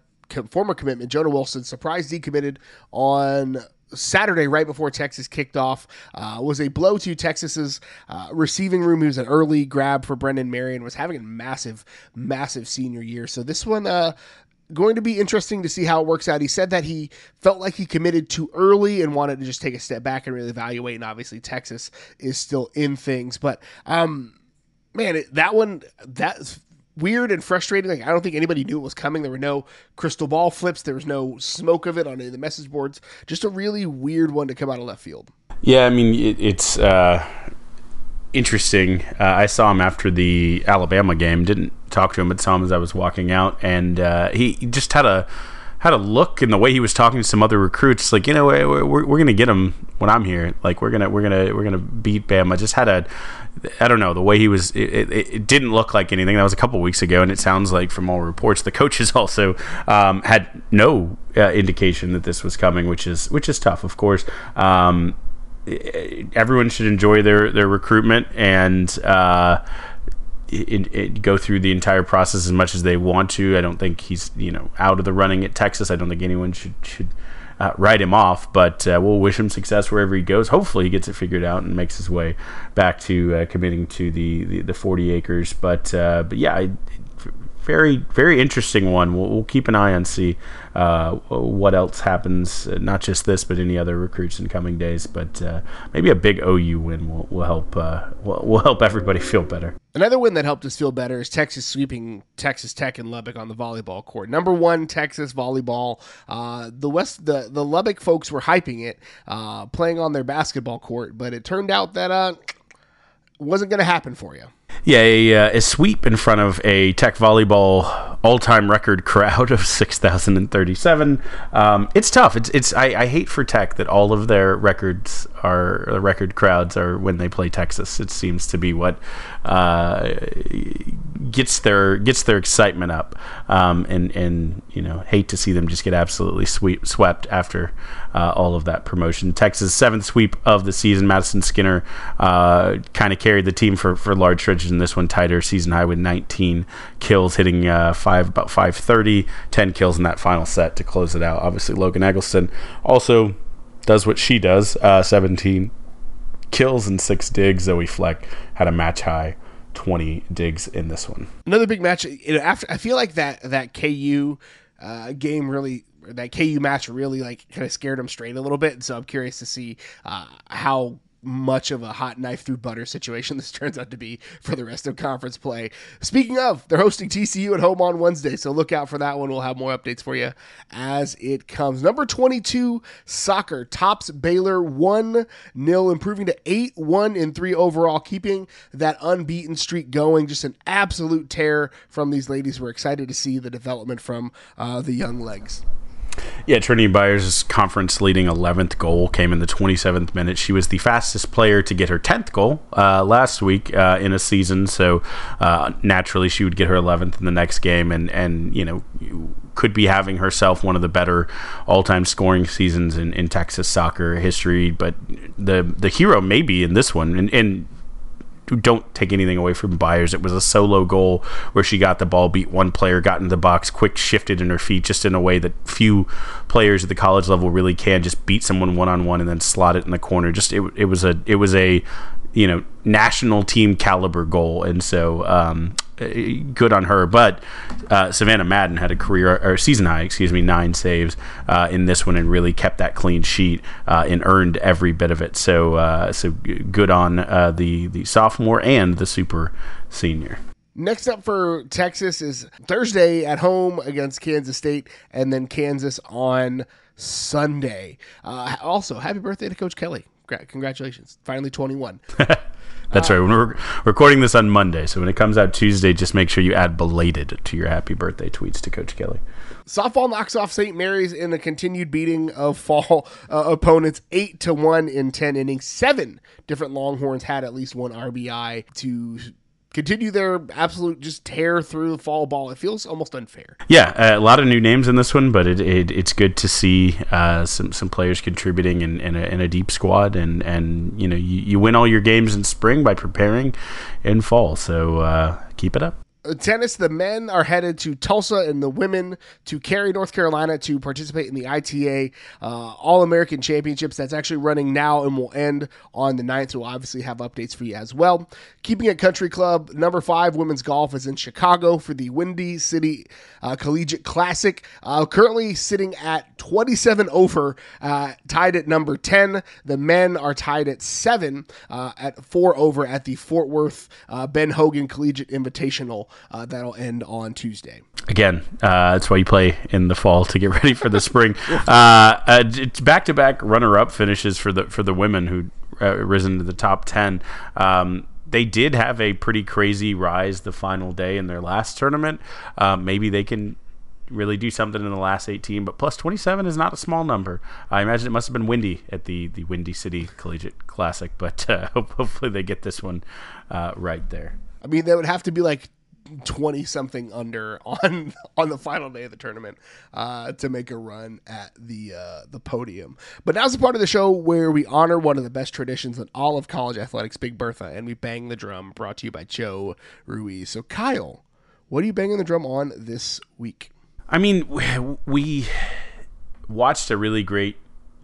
former commitment Jonah Wilson, surprise decommitted on Saturday, right before Texas kicked off, uh, was a blow to Texas's uh, receiving room. He was an early grab for Brennan Marion, was having a massive, massive senior year. So this one, uh, going to be interesting to see how it works out. He said that he felt like he committed too early and wanted to just take a step back and really evaluate. And obviously, Texas is still in things, but um, man, that one that's weird and frustrating. Like I don't think anybody knew it was coming. There were no crystal ball flips. There was no smoke of it on any of the message boards. Just a really weird one to come out of left field. Yeah, I mean it, it's uh, interesting. Uh, I saw him after the Alabama game. Didn't talk to him, but saw him as I was walking out, and uh, he just had a had a look in the way he was talking to some other recruits. Like you know, we're, we're, we're gonna get him when I'm here. Like we're gonna we're gonna we're gonna beat Bama. Just had a I don't know the way he was. It, it, it, didn't look like anything. That was a couple weeks ago, and it sounds like from all reports, the coaches <laughs> also um, had no uh, indication that this was coming, which is which is tough, of course. Um, everyone should enjoy their their recruitment and. Uh, it, it, go through the entire process as much as they want to. I don't think he's you know out of the running at Texas. I don't think anyone should should uh, write him off, but uh, we'll wish him success wherever he goes. Hopefully, he gets it figured out and makes his way back to uh, committing to the, the, the 40 acres. But uh, but yeah, I, very very interesting one. We'll, we'll keep an eye on see uh, what else happens. Not just this, but any other recruits in coming days. But uh, maybe a big OU win will, will help uh, will, will help everybody <laughs> feel better. Another win that helped us feel better is Texas sweeping Texas Tech and Lubbock on the volleyball court. Number one, Texas volleyball. Uh, the West, the the Lubbock folks were hyping it, uh, playing on their basketball court, but it turned out that uh, wasn't going to happen for you. Yeah, a, uh, a, sweep in front of a Tech volleyball all-time record crowd of six thousand and thirty-seven. Um, it's tough. It's it's I, I, hate for Tech that all of their records are record crowds are when they play Texas. It seems to be what uh, gets their gets their excitement up. Um, and and you know hate to see them just get absolutely sweep, swept after uh, all of that promotion. Texas seventh sweep of the season. Madisen Skinner uh, kind of carried the team for for large stretches in this one. Tighter season high with 19 kills, hitting uh, five about 530, 10 kills in that final set to close it out. Obviously, Logan Eggleston also does what she does, uh, 17 kills and six digs. Zoe Fleck had a match high 20 digs in this one. Another big match. You know, after I feel like that that KU uh, game really that KU match really like kind of scared them straight a little bit. So I'm curious to see uh, how much of a hot knife through butter situation <laughs> this turns out to be for the rest of conference play. Speaking of, they're hosting TCU at home on Wednesday, so look out for that one. We'll have more updates for you as it comes. Number 22, soccer tops Baylor 1 0, improving to 8 1 in 3 overall, keeping that unbeaten streak going. Just an absolute tear from these ladies. We're excited to see the development from uh, the young legs. Yeah, Trinity Byers' conference leading 11th goal came in the 27th minute. She was the fastest player to get her 10th goal uh, last week uh, in a season, so uh, naturally she would get her 11th in the next game, and and you know could be having herself one of the better all-time scoring seasons in, in Texas soccer history. But the the hero maybe in this one, and, and don't take anything away from Byers. It was a solo goal where she got the ball, beat one player, got in the box, quick shifted in her feet, just in a way that few players at the college level really can. Just beat someone one on one and then slot it in the corner. Just it, it was a it was a you know national team caliber goal, and so um, good on her. But uh, Savannah Madden had a career or season high, excuse me, nine saves uh, in this one, and really kept that clean sheet uh, and earned every bit of it. So uh, so good on uh, the the sophomore and the super senior. Next up for Texas is Thursday at home against Kansas State, and then Kansas on Sunday. Uh, also, happy birthday to Coach Kelly. Congratulations. Finally 21. <laughs> That's uh, right. We're recording this on Monday, so when it comes out Tuesday, just make sure you add belated to your happy birthday tweets to Coach Kelly. Softball knocks off St. Mary's in a continued beating of fall uh, opponents, eight to one in ten innings. Seven different Longhorns had at least one RBI to continue their absolute just tear through the fall ball. It feels almost unfair. Yeah, a lot of new names in this one, but it, it it's good to see uh, some some players contributing in, in, a, in a deep squad, and and you know you, you win all your games in spring by preparing in fall. So uh, keep it up. Tennis, the men are headed to Tulsa and the women to Cary, North Carolina to participate in the ITA uh, All American Championships. That's actually running now and will end on the 9th. So we'll obviously have updates for you as well. Keeping it country club, number five women's golf is in Chicago for the Windy City uh, Collegiate Classic. Uh, currently sitting at 27 over, uh, tied at number 10. The men are tied at seven, uh, at four over at the Fort Worth uh, Ben Hogan Collegiate Invitational. Uh, that'll end on Tuesday. Again, uh, that's why you play in the fall to get <laughs> ready for the spring. Back to back runner up finishes for the for the women who uh, risen to the top ten. Um, they did have a pretty crazy rise the final day in their last tournament. Uh, maybe they can really do something in the last 18, but plus 27 is not a small number. I imagine it must have been windy at the, the Windy City Collegiate Classic, but uh, <laughs> hopefully they get this one uh, right there. I mean, that would have to be like 20 something under on <laughs> on the final day of the tournament uh, to make a run at the uh, the podium. But now's the part of the show where we honor one of the best traditions in all of college athletics, Big Bertha, and we bang the drum. Brought to you by Joe Ruiz. So Kyle, what are you banging the drum on this week? I mean, we watched a really great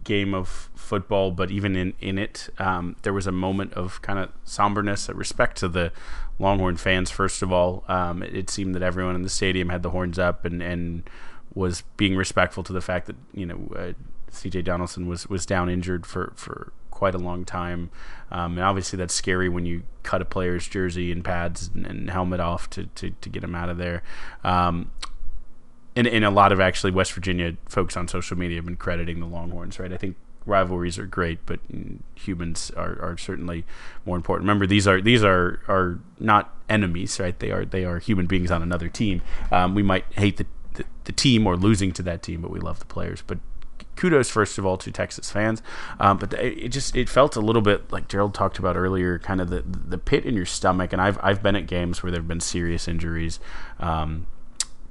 game of football, but even in in it, um, there was a moment of kind of somberness, respect to the Longhorn fans. First of all, um, it, it, seemed that everyone in the stadium had the horns up and and was being respectful to the fact that you know uh, C.J. Donaldson was was down injured for for quite a long time, um, and obviously that's scary when you cut a player's jersey and pads and, and helmet off to, to to get him out of there. And, and a lot of actually West Virginia folks on social media have been crediting the Longhorns, right? I think rivalries are great, but humans are, are certainly more important. Remember, these are these are are not enemies, right? They are they are human beings on another team. Um, we might hate the, the, the team or losing to that team, but we love the players. But kudos first of all to Texas fans. Um, but it just it felt a little bit like Gerald talked about earlier, kind of the the pit in your stomach. And I've I've been at games where there have been serious injuries. Um,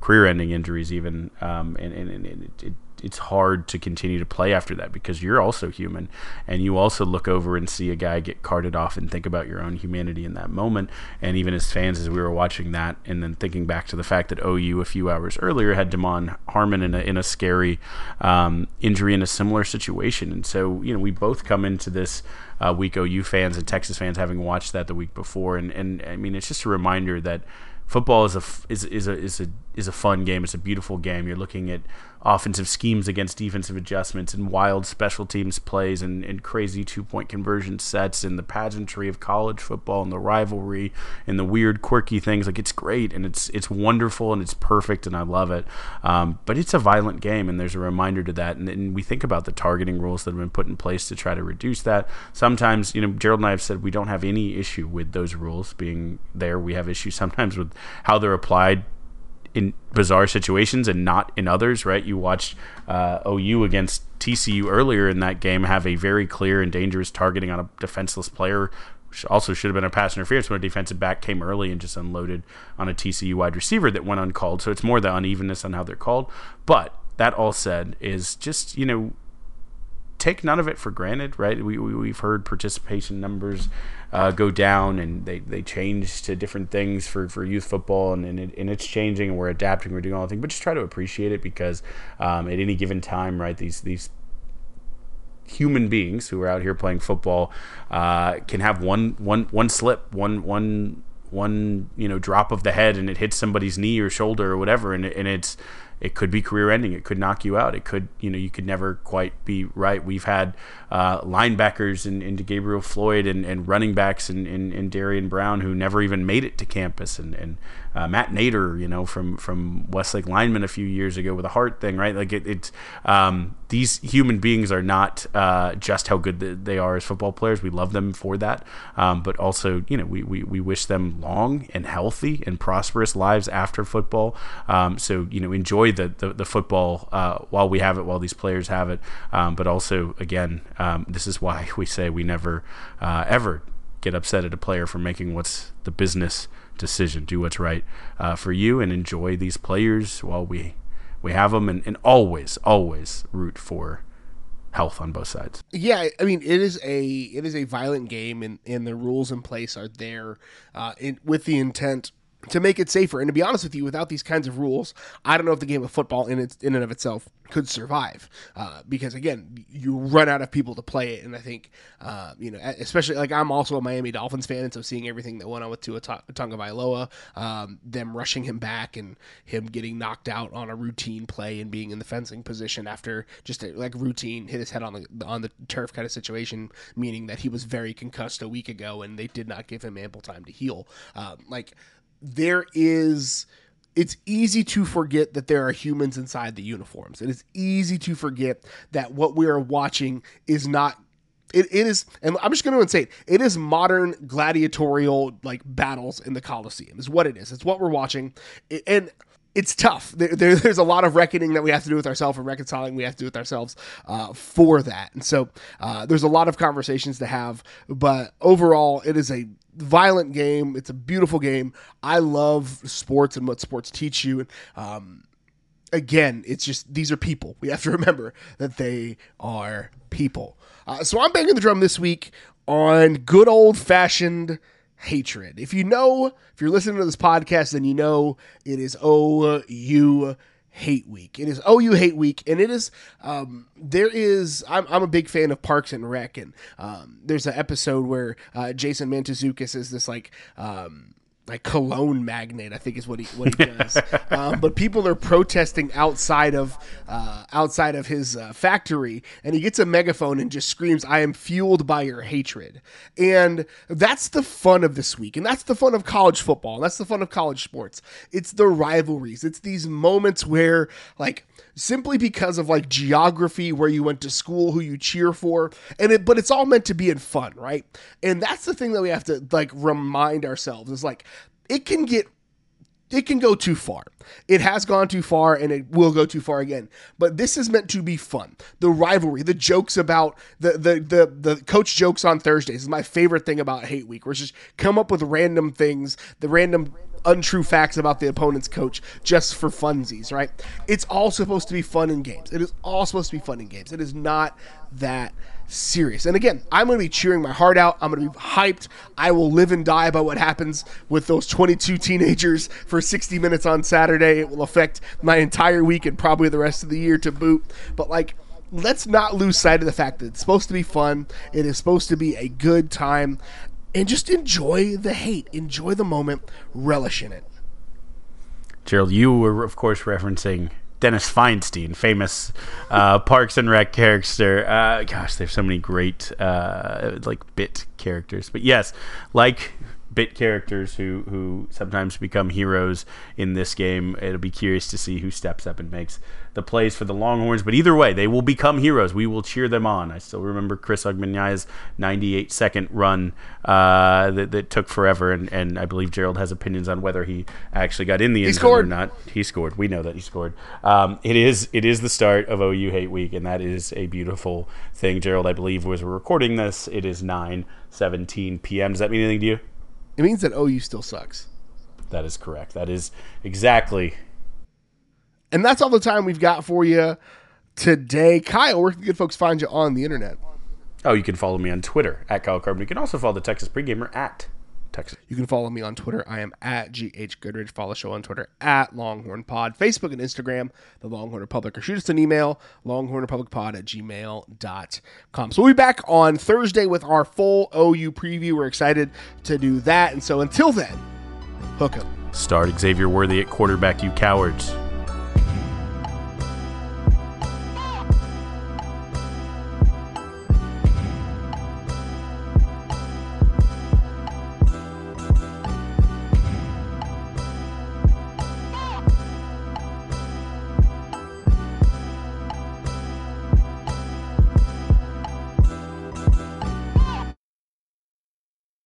career-ending injuries, even, um, and, and, and it, it, it's hard to continue to play after that because you're also human, and you also look over and see a guy get carted off and think about your own humanity in that moment. And even as fans, as we were watching that, and then thinking back to the fact that OU a few hours earlier had Damon Harmon in a in a scary um, injury in a similar situation, and so you know we both come into this uh, week OU fans and Texas fans having watched that the week before, and and I mean it's just a reminder that football is a is is a is a is a fun game. It's a beautiful game. You're looking at offensive schemes against defensive adjustments and wild special teams plays and, and crazy two point conversion sets and the pageantry of college football and the rivalry and the weird quirky things. Like it's great and it's it's wonderful and it's perfect and I love it. Um, but it's a violent game and there's a reminder to that. And, and we think about the targeting rules that have been put in place to try to reduce that. Sometimes, you know, Gerald and I have said we don't have any issue with those rules being there. We have issues sometimes with how they're applied in bizarre situations and not in others, right? You watched uh, OU against TCU earlier in that game have a very clear and dangerous targeting on a defenseless player, which also should have been a pass interference when a defensive back came early and just unloaded on a TCU wide receiver that went uncalled. So it's more the unevenness on how they're called. But that all said is just, you know, take none of it for granted, right? We, we, have heard participation numbers uh, go down and they, they change to different things for, for youth football and, and, it, and it's changing and we're adapting, we're doing all the things, but just try to appreciate it because um, at any given time, right, these, these human beings who are out here playing football uh, can have one, one, one slip, one, one, one, you know, drop of the head and it hits somebody's knee or shoulder or whatever. And, and it's, it could be career ending. It could knock you out. It could, you know, you could never quite be right. We've had uh, linebackers in, into Gabriel Floyd and, and running backs in, in, Darian Brown who never even made it to campus. And, and uh, Matt Nader, you know, from, from Westlake lineman a few years ago with a heart thing, right? Like it, it's, um, these human beings are not uh, just how good they are as football players. We love them for that. Um, but also, you know, we, we, we wish them long and healthy and prosperous lives after football. Um, so, you know, enjoy the, the, the football uh, while we have it, while these players have it. Um, but also, again, um, this is why <laughs> we say we never uh, ever get upset at a player for making what's the business decision. Do what's right uh, for you and enjoy these players while we we have them, and, and always always root for health on both sides. Yeah, I mean it is a it is a violent game, and and the rules in place are there uh, in, with the intent to make it safer. And to be honest with you, without these kinds of rules, I don't know if the game of football in its in and of itself could survive. Uh, because again, you run out of people to play it, and I think uh, you know, especially like I'm also a Miami Dolphins fan, and so seeing everything that went on with Tua Tagovailoa, um, them rushing him back and him getting knocked out on a routine play and being in the fencing position after just a, like routine hit his head on the on the turf kind of situation, meaning that he was very concussed a week ago, and they did not give him ample time to heal. Um, like there is it's easy to forget that there are humans inside the uniforms. and It is easy to forget that what we are watching is not it, it is and i'm just going to say it it is modern gladiatorial like battles in the coliseum is what it is. It's what we're watching. It, and it's tough. There, there, there's a lot of reckoning that we have to do with ourselves and reconciling we have to do with ourselves uh, for that. And so uh, there's a lot of conversations to have but overall it is a violent game. It's a beautiful game. I love sports and what sports teach you. Um, again, it's just these are people. We have to <laughs> remember that they are people. Uh, so I'm banging the drum this week on good old fashioned hatred. If you know, if you're listening to this podcast, then you know it is OU hate week. It is OU hate week, and it is um, there is. I'm, I'm a big fan of Parks and Rec, and um, there's an episode where uh, Jason Mantzoukas is this like. Um, like cologne magnate, I think is what he what he does. <laughs> um, but people are protesting outside of uh, outside of his uh, factory, and he gets a megaphone and just screams, "I am fueled by your hatred." And that's the fun of this week, and that's the fun of college football, and that's the fun of college sports. It's the rivalries. It's these moments where like simply because of like geography where you went to school who you cheer for and it but it's all meant to be in fun right and that's the thing that we have to like remind ourselves is like it can get it can go too far. It has gone too far and it will go too far again. But this is meant to be fun. The rivalry, the jokes about the the the, the coach jokes on Thursdays is my favorite thing about Hate Week, where it's just come up with random things, the random untrue facts about the opponent's coach just for funsies, right? It's all supposed to be fun in games. It is all supposed to be fun in games. It is not that serious. And again, I'm going to be cheering my heart out. I'm going to be hyped. I will live and die by what happens with those 22 teenagers for 60 minutes on Saturday. It will affect my entire week and probably the rest of the year to boot. But like, let's not lose sight of the fact that it's supposed to be fun. It is supposed to be a good time and just enjoy the hate, enjoy the moment, relish in it. Gerald, you were of course referencing Dennis Feinstein, famous uh, <laughs> Parks and Rec character. Uh, gosh, there's so many great uh, like bit characters. But yes, like bit characters who who sometimes become heroes in this game. It'll be curious to see who steps up and makes the plays for the Longhorns. But either way, they will become heroes. We will cheer them on. I still remember Chris Ogbonnaya's 98 second run uh, that, that took forever, and, and I believe Gerald has opinions on whether he actually got in the end zone or not. He scored. We know that he scored. Um, it is it is the start of OU Hate Week, and that is a beautiful thing. Gerald, I believe, was recording this. It is 9 17 p.m. Does that mean anything to you? It means that OU still sucks. That is correct. That is exactly. And that's all the time we've got for you today. Kyle, where can good folks find you on the internet? Oh, you can follow me on Twitter at Kyle Carbon. You can also follow the Texas Pregamer at Texas. You can follow me on Twitter. I am at GH Goodridge. Follow the show on Twitter at Longhorn Pod. Facebook and Instagram, The Longhorn Republic. Or shoot us an email, longhornrepublicpod at gmail.com. So we'll be back on Thursday with our full OU preview. We're excited to do that. And so until then, hook 'em. Start Xavier Worthy at quarterback, you cowards.